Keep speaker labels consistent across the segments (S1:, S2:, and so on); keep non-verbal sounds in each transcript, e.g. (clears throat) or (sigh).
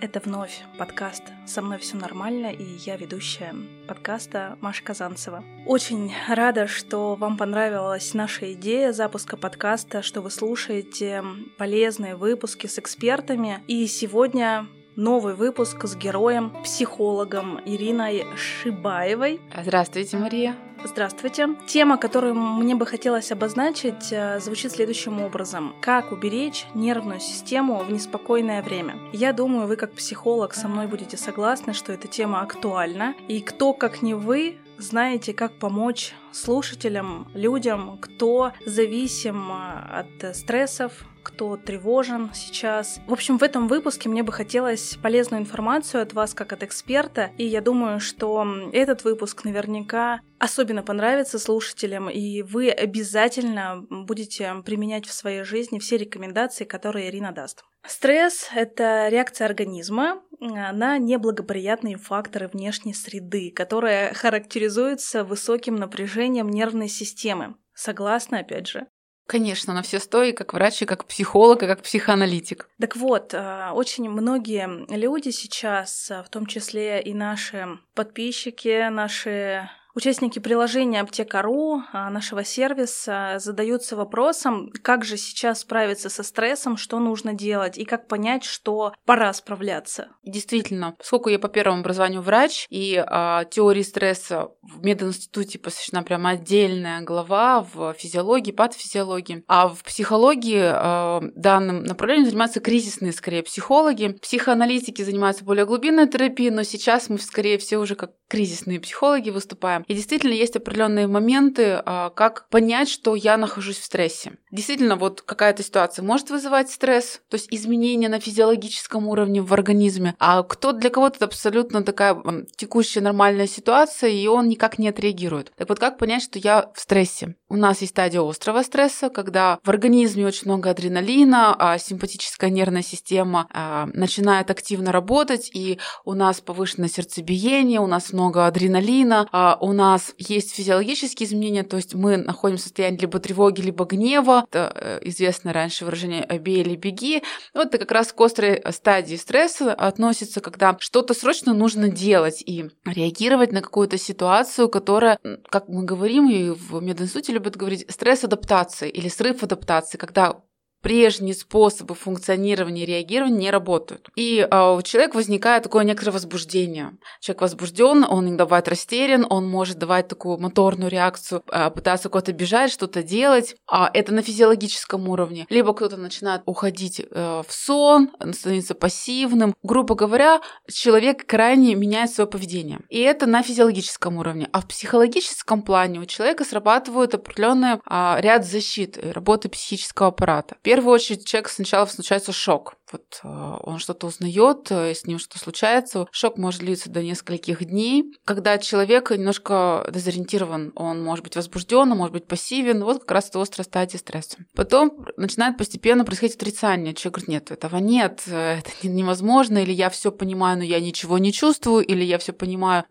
S1: Это вновь подкаст «Со мной все нормально» и я ведущая подкаста Маша Казанцева. Очень рада, что вам понравилась наша идея запуска подкаста, что вы слушаете полезные выпуски с экспертами. И сегодня новый выпуск с героем, психологом Ириной Шибаевой.
S2: Здравствуйте, Мария.
S1: Здравствуйте. Тема, которую мне бы хотелось обозначить, э, звучит следующим образом. Как уберечь нервную систему в неспокойное время? Я думаю, вы как психолог со мной будете согласны, что эта тема актуальна. И кто, как не вы, знаете, как помочь слушателям, людям, кто зависим э, от стрессов, кто тревожен сейчас. В общем, в этом выпуске мне бы хотелось полезную информацию от вас, как от эксперта, и я думаю, что этот выпуск наверняка особенно понравится слушателям, и вы обязательно будете применять в своей жизни все рекомендации, которые Ирина даст. Стресс — это реакция организма на неблагоприятные факторы внешней среды, которая характеризуется высоким напряжением нервной системы. Согласна, опять же?
S2: Конечно, на все сто и как врач, и как психолог, и как психоаналитик.
S1: Так вот, э, очень многие люди сейчас, в том числе и наши подписчики, наши Участники приложения Аптека.ру, а, нашего сервиса, задаются вопросом, как же сейчас справиться со стрессом, что нужно делать и как понять, что пора справляться.
S2: Действительно, поскольку я по первому образованию врач, и а, теории стресса в мединституте посвящена прямо отдельная глава в физиологии, патофизиологии, а в психологии а, данным направлением занимаются кризисные, скорее, психологи. Психоаналитики занимаются более глубинной терапией, но сейчас мы, скорее, все уже как кризисные психологи выступаем. И действительно есть определенные моменты, а, как понять, что я нахожусь в стрессе. Действительно, вот какая-то ситуация может вызывать стресс, то есть изменения на физиологическом уровне в организме, а кто для кого-то это абсолютно такая текущая нормальная ситуация, и он никак не отреагирует. Так вот, как понять, что я в стрессе? У нас есть стадия острого стресса, когда в организме очень много адреналина, а симпатическая нервная система а, начинает активно работать, и у нас повышенное сердцебиение, у нас много адреналина, у нас есть физиологические изменения, то есть мы находимся в состоянии либо тревоги, либо гнева, это э, известное раньше выражение «бей или беги». Вот это как раз к острой стадии стресса относится, когда что-то срочно нужно делать и реагировать на какую-то ситуацию, которая, как мы говорим, и в мединституте любят говорить, стресс-адаптация или срыв адаптации, когда прежние способы функционирования и реагирования не работают. И э, у человека возникает такое некоторое возбуждение. Человек возбужден, он иногда бывает растерян, он может давать такую моторную реакцию, э, пытаться куда-то бежать, что-то делать. А это на физиологическом уровне. Либо кто-то начинает уходить э, в сон, становится пассивным. Грубо говоря, человек крайне меняет свое поведение. И это на физиологическом уровне. А в психологическом плане у человека срабатывают определенный э, ряд защит работы психического аппарата первую очередь человек сначала случается шок. Вот э, он что-то узнает, э, с ним что-то случается. Шок может длиться до нескольких дней. Когда человек немножко дезориентирован, он может быть возбужден, может быть пассивен. Вот как раз это острая стадия стресса. Потом начинает постепенно происходить отрицание. Человек говорит, нет, этого нет, э, это невозможно, или я все понимаю, но я ничего не чувствую, или я все понимаю,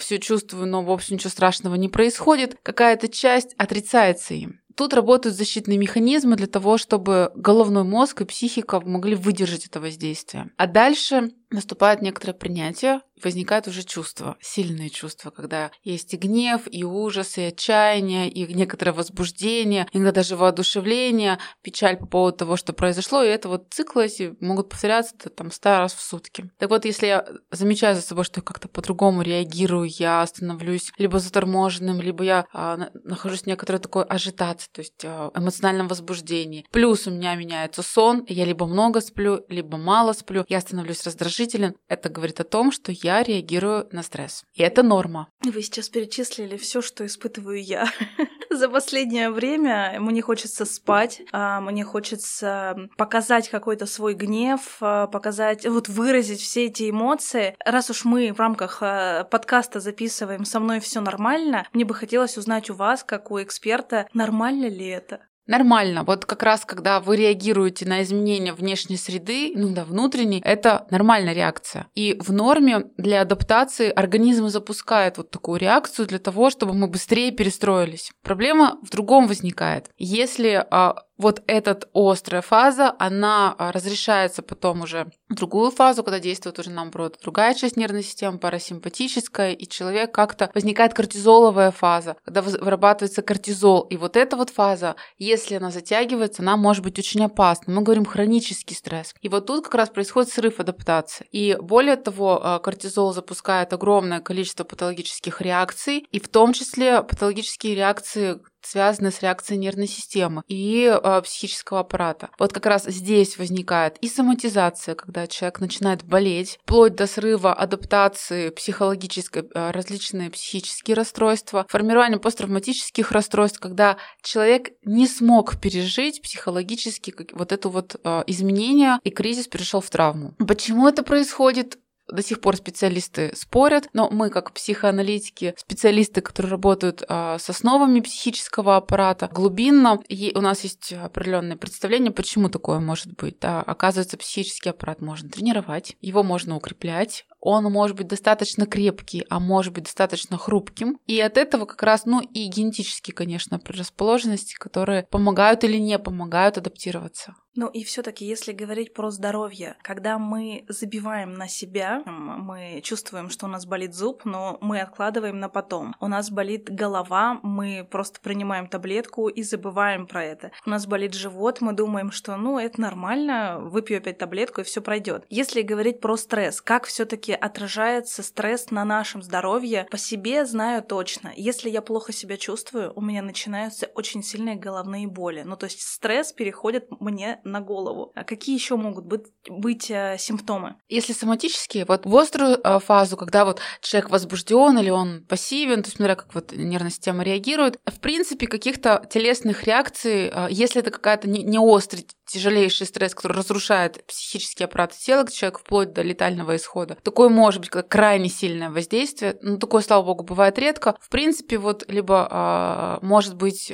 S2: все чувствую, но в общем ничего страшного не происходит. Какая-то часть отрицается им. Тут работают защитные механизмы для того, чтобы головной мозг и психика могли выдержать это воздействие. А дальше наступает некоторое принятие, возникают уже чувства, сильные чувства, когда есть и гнев, и ужас, и отчаяние, и некоторое возбуждение, иногда даже воодушевление, печаль по поводу того, что произошло, и это вот циклы эти могут повторяться там ста раз в сутки. Так вот, если я замечаю за собой, что я как-то по-другому реагирую, я становлюсь либо заторможенным, либо я а, нахожусь в некоторой такой ажитации, то есть а, эмоциональном возбуждении. Плюс у меня меняется сон, я либо много сплю, либо мало сплю, я становлюсь раздражительным, раздражителен, это говорит о том, что я реагирую на стресс. И это норма.
S1: Вы сейчас перечислили все, что испытываю я. (laughs) За последнее время мне хочется спать, а, мне хочется показать какой-то свой гнев, а, показать, вот выразить все эти эмоции. Раз уж мы в рамках а, подкаста записываем «Со мной все нормально», мне бы хотелось узнать у вас, как у эксперта, нормально ли это?
S2: Нормально. Вот как раз, когда вы реагируете на изменения внешней среды, ну да, внутренней, это нормальная реакция. И в норме для адаптации организм запускает вот такую реакцию для того, чтобы мы быстрее перестроились. Проблема в другом возникает. Если а, вот эта острая фаза, она а, разрешается потом уже в другую фазу, когда действует уже, наоборот, другая часть нервной системы, парасимпатическая, и человек как-то возникает кортизоловая фаза, когда вырабатывается кортизол. И вот эта вот фаза, если она затягивается, она может быть очень опасна. Мы говорим хронический стресс. И вот тут как раз происходит срыв адаптации. И более того, а, кортизол запускает огромное количество патологических реакций, и в том числе патологические реакции связаны с реакцией нервной системы и э, психического аппарата. Вот как раз здесь возникает и соматизация, когда человек начинает болеть, вплоть до срыва адаптации психологической, э, различные психические расстройства, формирование посттравматических расстройств, когда человек не смог пережить психологически вот это вот э, изменение, и кризис перешел в травму. Почему это происходит? До сих пор специалисты спорят, но мы, как психоаналитики, специалисты, которые работают а, с основами психического аппарата, глубинно, и у нас есть определенное представление, почему такое может быть. Да? Оказывается, психический аппарат можно тренировать, его можно укреплять, он может быть достаточно крепкий, а может быть достаточно хрупким. И от этого как раз, ну и генетические, конечно, предрасположенности, которые помогают или не помогают адаптироваться.
S1: Ну и все-таки, если говорить про здоровье, когда мы забиваем на себя, мы чувствуем, что у нас болит зуб, но мы откладываем на потом. У нас болит голова, мы просто принимаем таблетку и забываем про это. У нас болит живот, мы думаем, что ну это нормально, выпью опять таблетку и все пройдет. Если говорить про стресс, как все-таки отражается стресс на нашем здоровье, по себе знаю точно. Если я плохо себя чувствую, у меня начинаются очень сильные головные боли. Ну то есть стресс переходит мне на голову. А какие еще могут быть, быть э, симптомы?
S2: Если соматические, вот в острую э, фазу, когда вот человек возбужден или он пассивен, то есть смотря как вот нервная система реагирует, в принципе, каких-то телесных реакций, э, если это какая-то не, не острый, тяжелейший стресс, который разрушает психический аппарат тела человека вплоть до летального исхода, такое может быть крайне сильное воздействие, но такое, слава богу, бывает редко. В принципе, вот либо э, может быть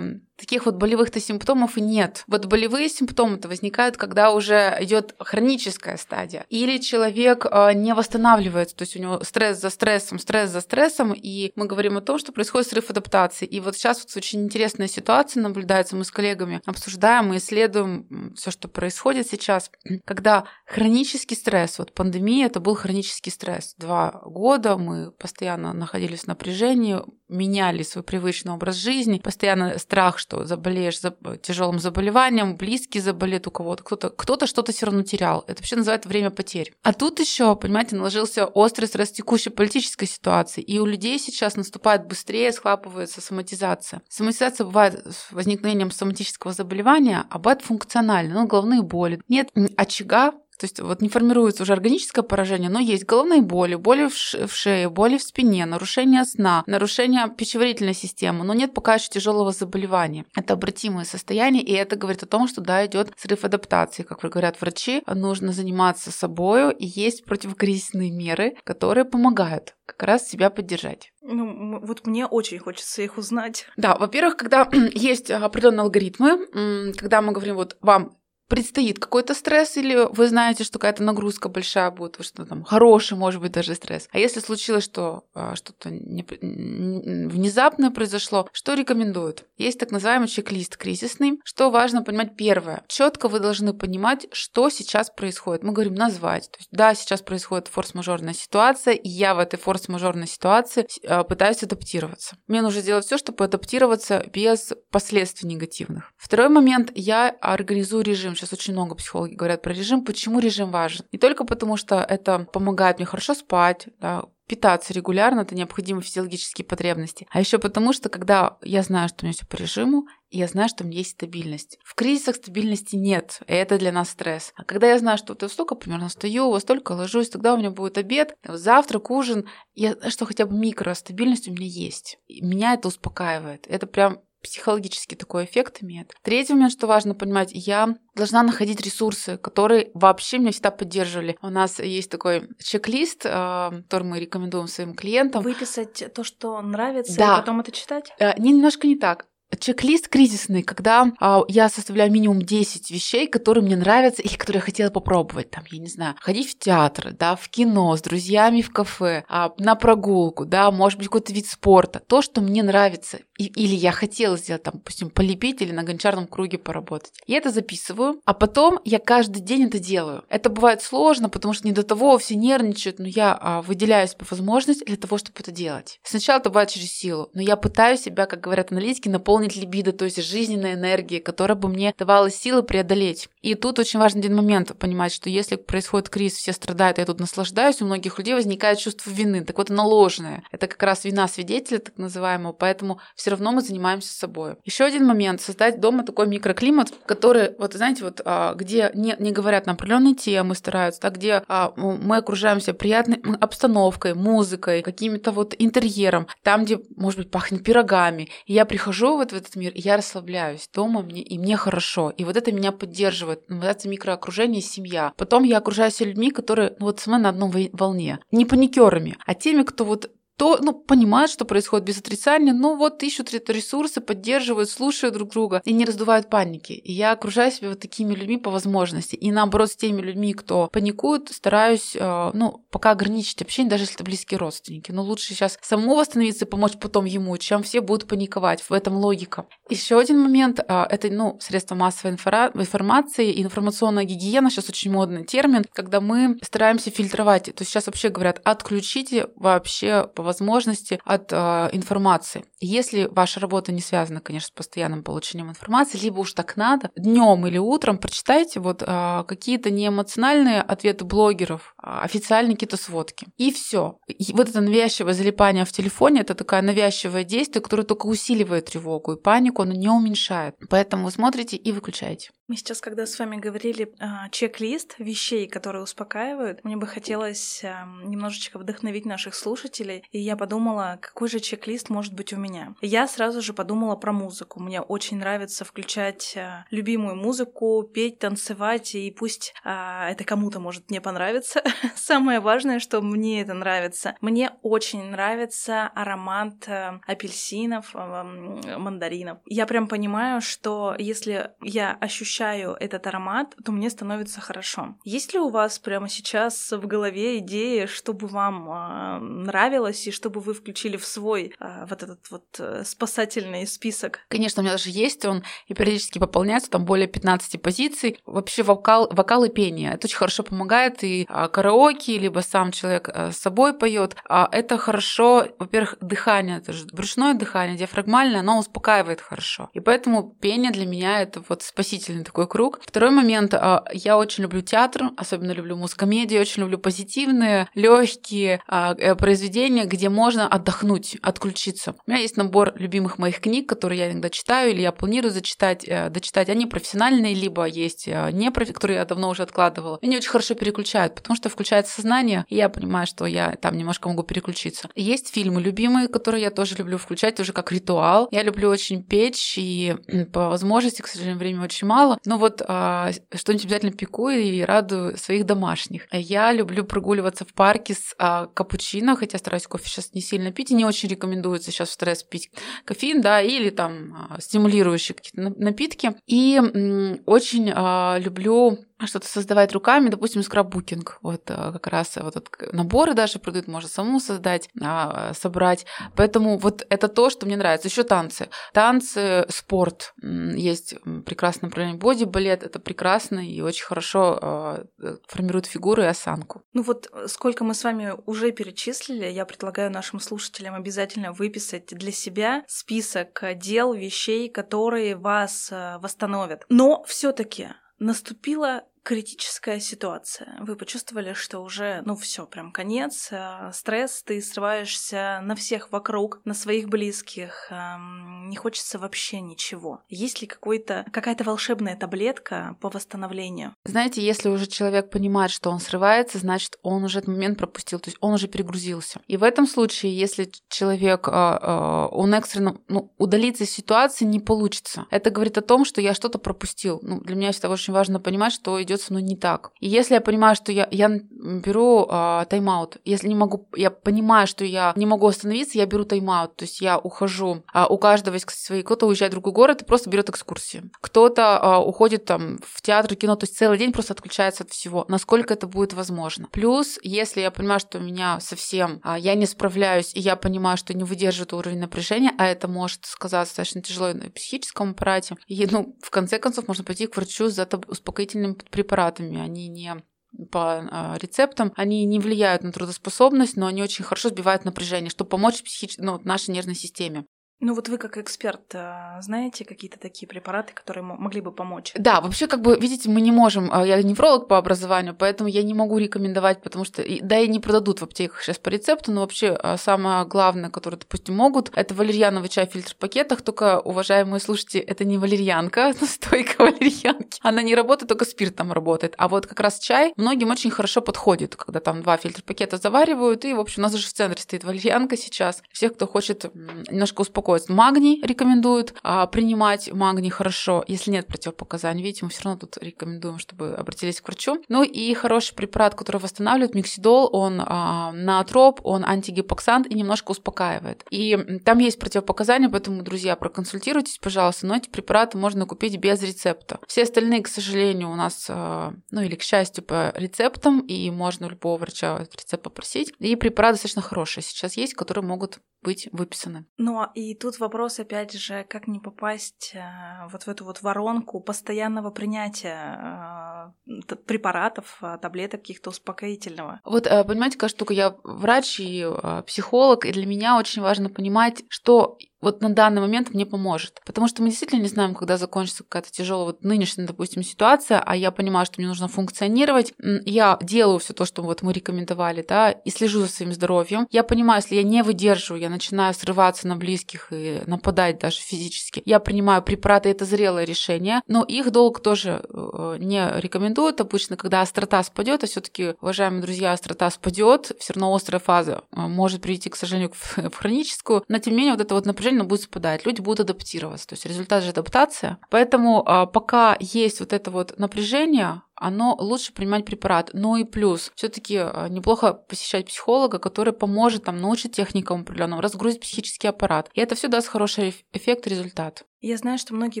S2: таких вот болевых-то симптомов нет. Вот болевые симптомы-то возникают, когда уже идет хроническая стадия. Или человек э, не восстанавливается, то есть у него стресс за стрессом, стресс за стрессом, и мы говорим о том, что происходит срыв адаптации. И вот сейчас вот очень интересная ситуация наблюдается, мы с коллегами обсуждаем и исследуем все, что происходит сейчас, (clears throat) когда хронический стресс, вот пандемия, это был хронический стресс. Два года мы постоянно находились в напряжении, меняли свой привычный образ жизни, постоянно страх, что заболеешь тяжелым заболеванием, близкий заболеет у кого-то, кто-то кто-то что-то все равно терял. Это вообще называют время потерь. А тут еще, понимаете, наложился острый стресс текущей политической ситуации, и у людей сейчас наступает быстрее, схлапывается соматизация. Соматизация бывает с возникновением соматического заболевания, а бывает функционально, ну, головные боли. Нет очага то есть вот не формируется уже органическое поражение, но есть головные боли, боли в, в шее, боли в спине, нарушение сна, нарушение пищеварительной системы, но нет пока еще тяжелого заболевания. Это обратимые состояния, и это говорит о том, что да, идет срыв адаптации. Как говорят врачи, нужно заниматься собой, и есть противокризисные меры, которые помогают как раз себя поддержать.
S1: Ну, вот мне очень хочется их узнать.
S2: Да, во-первых, когда (clears throat) есть определенные алгоритмы, когда мы говорим, вот вам предстоит какой-то стресс, или вы знаете, что какая-то нагрузка большая будет, что там хороший, может быть, даже стресс. А если случилось, что а, что-то не, не, внезапное произошло, что рекомендуют? Есть так называемый чек-лист кризисный. Что важно понимать первое. Четко вы должны понимать, что сейчас происходит. Мы говорим назвать. То есть, да, сейчас происходит форс-мажорная ситуация, и я в этой форс-мажорной ситуации а, пытаюсь адаптироваться. Мне нужно сделать все, чтобы адаптироваться без последствий негативных. Второй момент. Я организую режим сейчас очень много психологи говорят про режим. Почему режим важен? Не только потому, что это помогает мне хорошо спать, да, питаться регулярно, это необходимые физиологические потребности. А еще потому, что когда я знаю, что у меня все по режиму, и я знаю, что у меня есть стабильность. В кризисах стабильности нет, и это для нас стресс. А когда я знаю, что вот я столько примерно стою, во столько ложусь, тогда у меня будет обед, завтрак, ужин, я что хотя бы микростабильность у меня есть. И меня это успокаивает. Это прям психологический такой эффект имеет. Третий момент, что важно понимать, я должна находить ресурсы, которые вообще меня всегда поддерживали. У нас есть такой чек-лист, э, который мы рекомендуем своим клиентам.
S1: Выписать то, что нравится, да. и потом это читать?
S2: Э, не, немножко не так чек-лист кризисный, когда а, я составляю минимум 10 вещей, которые мне нравятся или которые я хотела попробовать. Там, я не знаю, ходить в театр, да, в кино, с друзьями в кафе, а, на прогулку, да, может быть, какой-то вид спорта. То, что мне нравится. И, или я хотела сделать, там, допустим, полепить или на гончарном круге поработать. Я это записываю, а потом я каждый день это делаю. Это бывает сложно, потому что не до того все нервничают, но я а, выделяю себе возможность для того, чтобы это делать. Сначала это бывает через силу, но я пытаюсь себя, как говорят аналитики, наполнить либидо, то есть жизненной энергией, которая бы мне давала силы преодолеть. И тут очень важный один момент понимать, что если происходит кризис, все страдают, я тут наслаждаюсь, у многих людей возникает чувство вины. Так вот, наложенное. Это как раз вина свидетеля, так называемого, поэтому все равно мы занимаемся собой. Еще один момент. Создать дома такой микроклимат, который, вот знаете, вот а, где не, не говорят на определенные темы, стараются, да, где а, мы окружаемся приятной обстановкой, музыкой, какими-то вот интерьером, там, где, может быть, пахнет пирогами. И я прихожу вот в этот мир, и я расслабляюсь дома, мне, и мне хорошо. И вот это меня поддерживает. Называется микроокружение, семья. Потом я окружаюсь людьми, которые ну, вот со мной на одном волне. Не паникерами, а теми, кто вот то ну, понимают, что происходит без отрицания, но вот ищут ресурсы, поддерживают, слушают друг друга и не раздувают паники. И я окружаю себя вот такими людьми по возможности. И наоборот, с теми людьми, кто паникует, стараюсь, э, ну, пока ограничить общение, даже если это близкие родственники. Но лучше сейчас самому восстановиться и помочь потом ему, чем все будут паниковать. В этом логика. Еще один момент э, – это, ну, средства массовой информации информационная гигиена, сейчас очень модный термин, когда мы стараемся фильтровать. То есть сейчас вообще говорят, отключите вообще по возможности от э, информации. Если ваша работа не связана, конечно, с постоянным получением информации, либо уж так надо, днем или утром прочитайте вот э, какие-то неэмоциональные ответы блогеров, э, официальные какие-то сводки. И все. Вот это навязчивое залипание в телефоне, это такое навязчивое действие, которое только усиливает тревогу и панику, оно не уменьшает. Поэтому вы смотрите и выключаете.
S1: Мы сейчас, когда с вами говорили э, чек-лист вещей, которые успокаивают, мне бы хотелось э, немножечко вдохновить наших слушателей, и я подумала, какой же чек-лист может быть у меня. Я сразу же подумала про музыку. Мне очень нравится включать э, любимую музыку, петь, танцевать, и пусть э, это кому-то может не понравиться. (laughs) Самое важное, что мне это нравится. Мне очень нравится аромат э, апельсинов, э, мандаринов. Я прям понимаю, что если я ощущаю ощущаю этот аромат, то мне становится хорошо. Есть ли у вас прямо сейчас в голове идеи, чтобы вам э, нравилось и чтобы вы включили в свой э, вот этот вот э, спасательный список?
S2: Конечно, у меня даже есть, он и периодически пополняется, там более 15 позиций. Вообще вокал, вокал и пение. Это очень хорошо помогает и э, караоке, либо сам человек э, с собой поет. А это хорошо, во-первых, дыхание, это же брюшное дыхание, диафрагмальное, оно успокаивает хорошо. И поэтому пение для меня это вот спасительный такой круг. Второй момент. А, я очень люблю театр, особенно люблю музыкомедию, очень люблю позитивные, легкие а, э, произведения, где можно отдохнуть, отключиться. У меня есть набор любимых моих книг, которые я иногда читаю или я планирую зачитать, э, дочитать. Они профессиональные, либо есть э, не профи, которые я давно уже откладывала. Они очень хорошо переключают, потому что включается сознание, и я понимаю, что я там немножко могу переключиться. Есть фильмы любимые, которые я тоже люблю включать уже как ритуал. Я люблю очень печь, и по возможности, к сожалению, времени очень мало. Ну вот а, что-нибудь обязательно пеку и радую своих домашних. Я люблю прогуливаться в парке с а, капучино, хотя стараюсь кофе сейчас не сильно пить, и не очень рекомендуется сейчас в стресс пить кофеин, да, или там а, стимулирующие какие-то напитки. И м, очень а, люблю что-то создавать руками, допустим, скраббукинг. Вот э, как раз вот этот наборы даже продают, можно самому создать, а, собрать. Поэтому вот это то, что мне нравится. Еще танцы. Танцы, спорт. Есть прекрасное направление боди-балет. Это прекрасно и очень хорошо а, э, формирует фигуру и осанку.
S1: Ну вот э, сколько мы с вами уже перечислили, я предлагаю нашим слушателям обязательно выписать для себя список дел, вещей, которые вас восстановят. Но все-таки наступила критическая ситуация. Вы почувствовали, что уже, ну все, прям конец, э, стресс, ты срываешься на всех вокруг, на своих близких, эм, не хочется вообще ничего. Есть ли какой-то, какая-то волшебная таблетка по восстановлению?
S2: Знаете, если уже человек понимает, что он срывается, значит, он уже этот момент пропустил, то есть он уже перегрузился. И в этом случае, если человек, э, э, он экстренно, ну, удалиться из ситуации не получится. Это говорит о том, что я что-то пропустил. Ну, для меня всегда очень важно понимать, что идет со мной не так. И если я понимаю, что я, я беру э, тайм-аут, если не могу, я понимаю, что я не могу остановиться, я беру тайм-аут, то есть я ухожу. А у каждого есть свои, кто-то уезжает в другой город и просто берет экскурсии. Кто-то э, уходит там в театр, кино, то есть целый день просто отключается от всего. Насколько это будет возможно. Плюс, если я понимаю, что у меня совсем, э, я не справляюсь, и я понимаю, что не выдерживает уровень напряжения, а это может сказаться достаточно тяжело на психическом аппарате, и, ну, в конце концов, можно пойти к врачу за успокоительными препаратами. Они не по а, рецептам, они не влияют на трудоспособность, но они очень хорошо сбивают напряжение, чтобы помочь психич... ну, нашей нервной системе.
S1: Ну вот вы как эксперт э, знаете какие-то такие препараты, которые могли бы помочь?
S2: Да, вообще как бы, видите, мы не можем, э, я невролог по образованию, поэтому я не могу рекомендовать, потому что, да и не продадут в аптеках сейчас по рецепту, но вообще э, самое главное, которое, допустим, могут, это валерьяновый чай в фильтр-пакетах, только, уважаемые слушатели, это не валерьянка, (laughs) настойка валерьянки, она не работает, только спирт там работает, а вот как раз чай многим очень хорошо подходит, когда там два фильтр-пакета заваривают, и, в общем, у нас даже в центре стоит валерьянка сейчас, всех, кто хочет немножко успокоиться успокоиться. Магний рекомендуют а, принимать магний хорошо, если нет противопоказаний. Видите, мы все равно тут рекомендуем, чтобы обратились к врачу. Ну и хороший препарат, который восстанавливает, миксидол, он а, наотроп, он антигипоксант и немножко успокаивает. И там есть противопоказания, поэтому, друзья, проконсультируйтесь, пожалуйста. Но эти препараты можно купить без рецепта. Все остальные, к сожалению, у нас, а, ну или к счастью, по рецептам, и можно у любого врача рецепт попросить. И препараты достаточно хорошие сейчас есть, которые могут быть выписаны.
S1: Ну и тут вопрос, опять же, как не попасть э, вот в эту вот воронку постоянного принятия э, препаратов, э, таблеток каких-то успокоительного.
S2: Вот, понимаете, какая штука, я врач и психолог, и для меня очень важно понимать, что вот на данный момент мне поможет. Потому что мы действительно не знаем, когда закончится какая-то тяжелая вот нынешняя, допустим, ситуация, а я понимаю, что мне нужно функционировать. Я делаю все то, что вот мы рекомендовали, да, и слежу за своим здоровьем. Я понимаю, если я не выдерживаю, я начинаю срываться на близких и нападать даже физически. Я принимаю препараты, это зрелое решение, но их долг тоже э, не рекомендуют обычно, когда острота спадет, а все-таки, уважаемые друзья, острота спадет, все равно острая фаза э, может привести, к сожалению, (laughs) в хроническую, но тем не менее вот это вот напряжение напряжение будет спадать, люди будут адаптироваться. То есть результат же адаптация. Поэтому а, пока есть вот это вот напряжение, оно лучше принимать препарат. Ну и плюс, все-таки а, неплохо посещать психолога, который поможет там научить техникам определенным, разгрузить психический аппарат. И это все даст хороший эффект, результат.
S1: Я знаю, что многие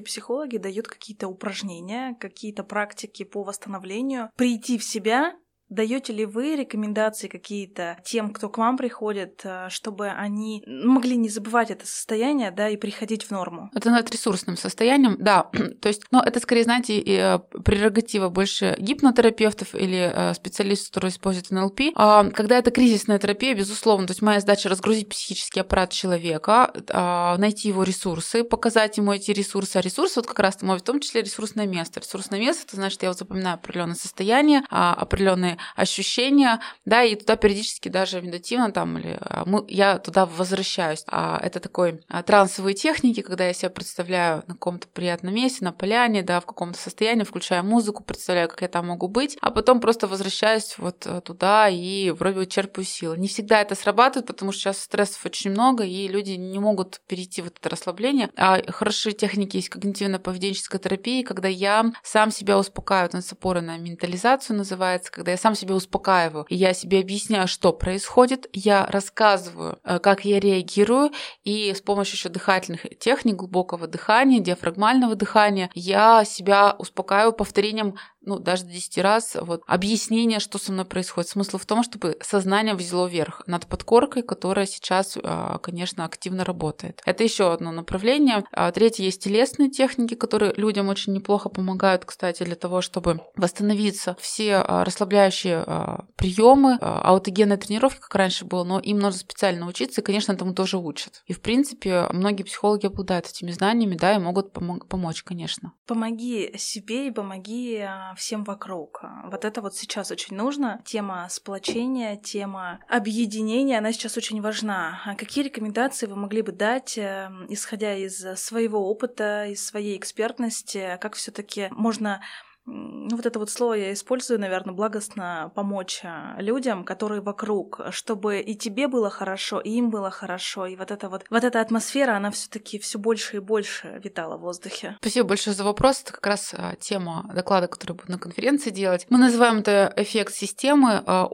S1: психологи дают какие-то упражнения, какие-то практики по восстановлению, прийти в себя Даете ли вы рекомендации какие-то тем, кто к вам приходит, э, чтобы они могли не забывать это состояние, да, и приходить в норму?
S2: Это над ресурсным состоянием, да. (clears throat) То есть, но это скорее, знаете, э, прерогатива больше гипнотерапевтов или э, специалистов, которые используют НЛП. А когда это кризисная терапия, безусловно, то есть моя задача разгрузить психический аппарат человека, а, найти его ресурсы, показать ему эти ресурсы. А ресурсы вот как раз в том числе ресурсное место. Ресурсное место, это значит, я вот запоминаю определенное состояние, а, определенные ощущения, да, и туда периодически даже медитативно там, или а, мы, я туда возвращаюсь. А это такой а, трансовые техники, когда я себя представляю на каком-то приятном месте, на поляне, да, в каком-то состоянии, включая музыку, представляю, как я там могу быть, а потом просто возвращаюсь вот э, туда и вроде бы черпаю силы. Не всегда это срабатывает, потому что сейчас стрессов очень много, и люди не могут перейти в это расслабление. А хорошие техники есть когнитивно-поведенческая терапия, когда я сам себя успокаиваю, это с опорой на ментализацию называется, когда я сам сам себя успокаиваю. Я себе объясняю, что происходит, я рассказываю, э, как я реагирую, и с помощью еще дыхательных техник, глубокого дыхания, диафрагмального дыхания, я себя успокаиваю повторением ну, даже 10 раз, вот, объяснение, что со мной происходит. Смысл в том, чтобы сознание взяло верх над подкоркой, которая сейчас, а, конечно, активно работает. Это еще одно направление. А, третье есть телесные техники, которые людям очень неплохо помогают, кстати, для того, чтобы восстановиться. Все а, расслабляющие приемы, аутогенные тренировки, как раньше было, но им нужно специально учиться, и, конечно, этому тоже учат. И, в принципе, многие психологи обладают этими знаниями, да, и могут помочь, конечно.
S1: Помоги себе и помоги всем вокруг. Вот это вот сейчас очень нужно. Тема сплочения, тема объединения, она сейчас очень важна. А какие рекомендации вы могли бы дать, э, исходя из своего опыта, из своей экспертности, как все таки можно ну, вот это вот слово я использую, наверное, благостно помочь а, людям, которые вокруг, чтобы и тебе было хорошо, и им было хорошо, и вот эта вот, вот эта атмосфера, она все таки все больше и больше витала в воздухе.
S2: Спасибо большое за вопрос. Это как раз а, тема доклада, который буду на конференции делать. Мы называем это эффект системы. А,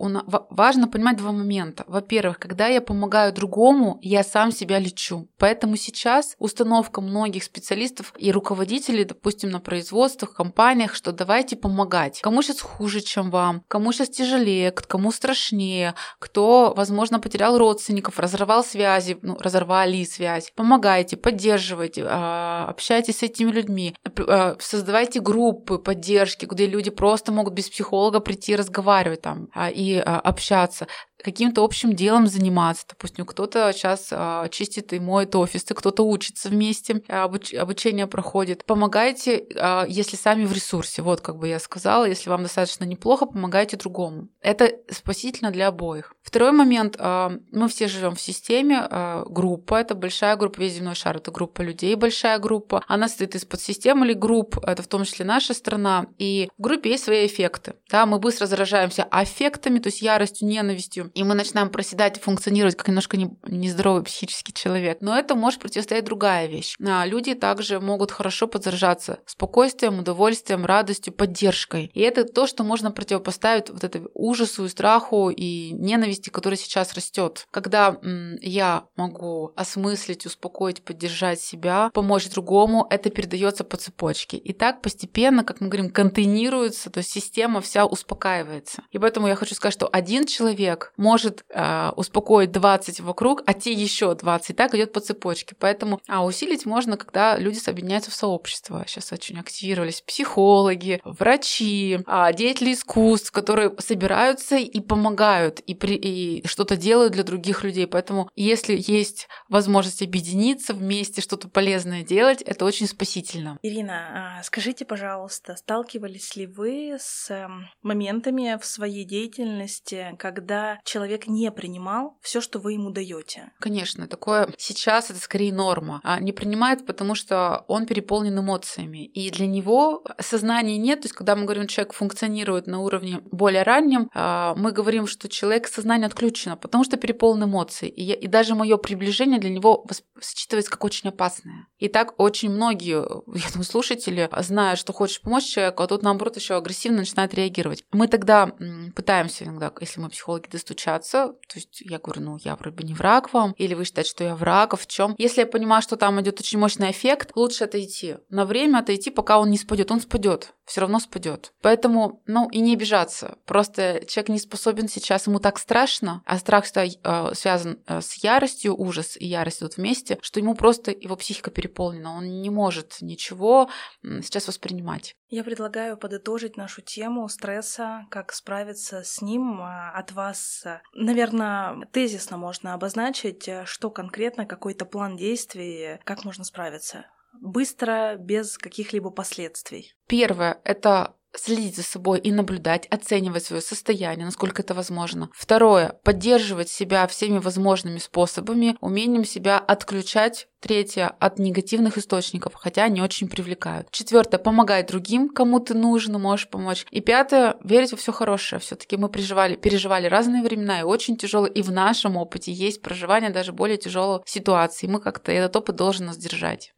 S2: важно понимать два момента. Во-первых, когда я помогаю другому, я сам себя лечу. Поэтому сейчас установка многих специалистов и руководителей, допустим, на производствах, компаниях, что давайте помогать. Кому сейчас хуже, чем вам, кому сейчас тяжелее, кому страшнее, кто, возможно, потерял родственников, разорвал связи, ну, разорвали связь. Помогайте, поддерживайте, а, общайтесь с этими людьми, а, создавайте группы поддержки, где люди просто могут без психолога прийти разговаривать там а, и общаться каким-то общим делом заниматься. Допустим, кто-то сейчас а, чистит и моет офисы, кто-то учится вместе, обуч- обучение проходит. Помогайте, а, если сами в ресурсе. Вот, как бы я сказала, если вам достаточно неплохо, помогайте другому. Это спасительно для обоих. Второй момент. А, мы все живем в системе. А, группа — это большая группа, весь земной шар — это группа людей, большая группа. Она состоит из подсистем или групп, это в том числе наша страна. И в группе есть свои эффекты. Да, мы быстро заражаемся аффектами, то есть яростью, ненавистью и мы начинаем проседать и функционировать как немножко не, нездоровый психический человек. Но это может противостоять другая вещь. А люди также могут хорошо подзаражаться спокойствием, удовольствием, радостью, поддержкой. И это то, что можно противопоставить вот этому ужасу и страху и ненависти, которая сейчас растет. Когда м, я могу осмыслить, успокоить, поддержать себя, помочь другому, это передается по цепочке. И так постепенно, как мы говорим, контейнируется, то есть система вся успокаивается. И поэтому я хочу сказать, что один человек может э, успокоить 20 вокруг, а те еще 20. Так идет по цепочке. Поэтому а усилить можно, когда люди объединяются в сообщество. Сейчас очень активировались психологи, врачи, э, деятели искусств, которые собираются и помогают, и, при, и что-то делают для других людей. Поэтому если есть возможность объединиться вместе, что-то полезное делать, это очень спасительно.
S1: Ирина, а, скажите, пожалуйста, сталкивались ли вы с эм, моментами в своей деятельности, когда человек не принимал все, что вы ему даете.
S2: Конечно, такое сейчас это скорее норма. А не принимает, потому что он переполнен эмоциями. И для него сознания нет. То есть, когда мы говорим, человек функционирует на уровне более раннем, а, мы говорим, что человек сознание отключено, потому что переполнен эмоций. И, я, и даже мое приближение для него считывается как очень опасное. И так очень многие, (laughs) я думаю, слушатели знают, что хочешь помочь человеку, а тут наоборот еще агрессивно начинает реагировать. Мы тогда пытаемся иногда, если мы психологи достучаться. То есть я говорю, ну, я вроде бы не враг вам, или вы считаете, что я враг, а в чем? Если я понимаю, что там идет очень мощный эффект, лучше отойти. На время отойти, пока он не спадет. Он спадет, все равно спадет. Поэтому, ну, и не обижаться. Просто человек не способен сейчас, ему так страшно, а страх э, связан э, с яростью, ужас и ярость идут вместе, что ему просто его психика переполнена. Он не может ничего сейчас воспринимать.
S1: Я предлагаю подытожить нашу тему стресса, как справиться с ним а, от вас. Наверное, тезисно можно обозначить, э, что конкретно, какой-то план действий, как можно справиться. Быстро, без каких-либо последствий.
S2: Первое — это следить за собой и наблюдать, оценивать свое состояние, насколько это возможно. Второе, поддерживать себя всеми возможными способами, умением себя отключать Третье – от негативных источников, хотя они очень привлекают. Четвертое – помогай другим, кому ты нужен, можешь помочь. И пятое – верить во все хорошее. Все-таки мы переживали, переживали разные времена и очень тяжелые. И в нашем опыте есть проживание даже более тяжелой ситуации. Мы как-то этот опыт должен нас.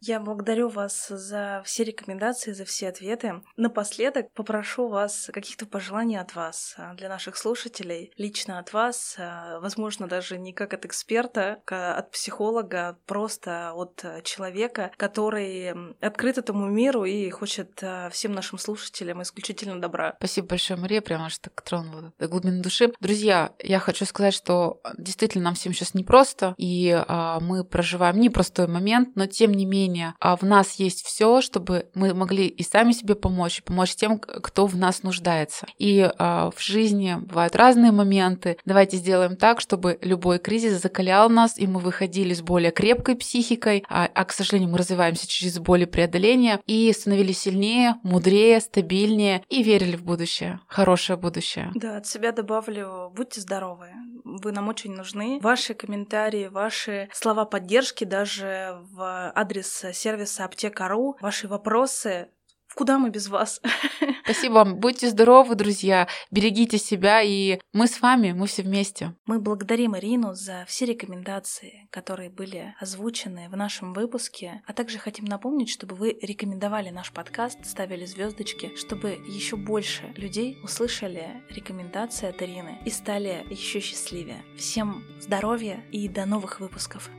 S1: Я благодарю вас за все рекомендации, за все ответы. Напоследок попрошу вас каких-то пожеланий от вас, а, для наших слушателей, лично от вас, а, возможно, даже не как от эксперта, а от психолога, просто от э, человека, который открыт этому миру и хочет э, всем нашим слушателям исключительно добра.
S2: Спасибо большое, Мария, прямо аж так тронула до глубины души. Друзья, я хочу сказать, что э, действительно нам всем сейчас непросто, и а, мы проживаем непростой момент, но тем не менее а в нас есть все, чтобы мы могли и сами себе помочь, и помочь тем, кто в нас нуждается. И а, в жизни бывают разные моменты. Давайте сделаем так, чтобы любой кризис закалял нас, и мы выходили с более крепкой психикой, психикой, а, а, к сожалению, мы развиваемся через боль и преодоление, и становились сильнее, мудрее, стабильнее и верили в будущее, хорошее будущее.
S1: Да, от себя добавлю, будьте здоровы, вы нам очень нужны. Ваши комментарии, ваши слова поддержки даже в адрес сервиса Аптека.ру, ваши вопросы куда мы без вас? (laughs)
S2: Спасибо вам. Будьте здоровы, друзья. Берегите себя, и мы с вами, мы все вместе.
S1: Мы благодарим Ирину за все рекомендации, которые были озвучены в нашем выпуске, а также хотим напомнить, чтобы вы рекомендовали наш подкаст, ставили звездочки, чтобы еще больше людей услышали рекомендации от Ирины и стали еще счастливее. Всем здоровья и до новых выпусков.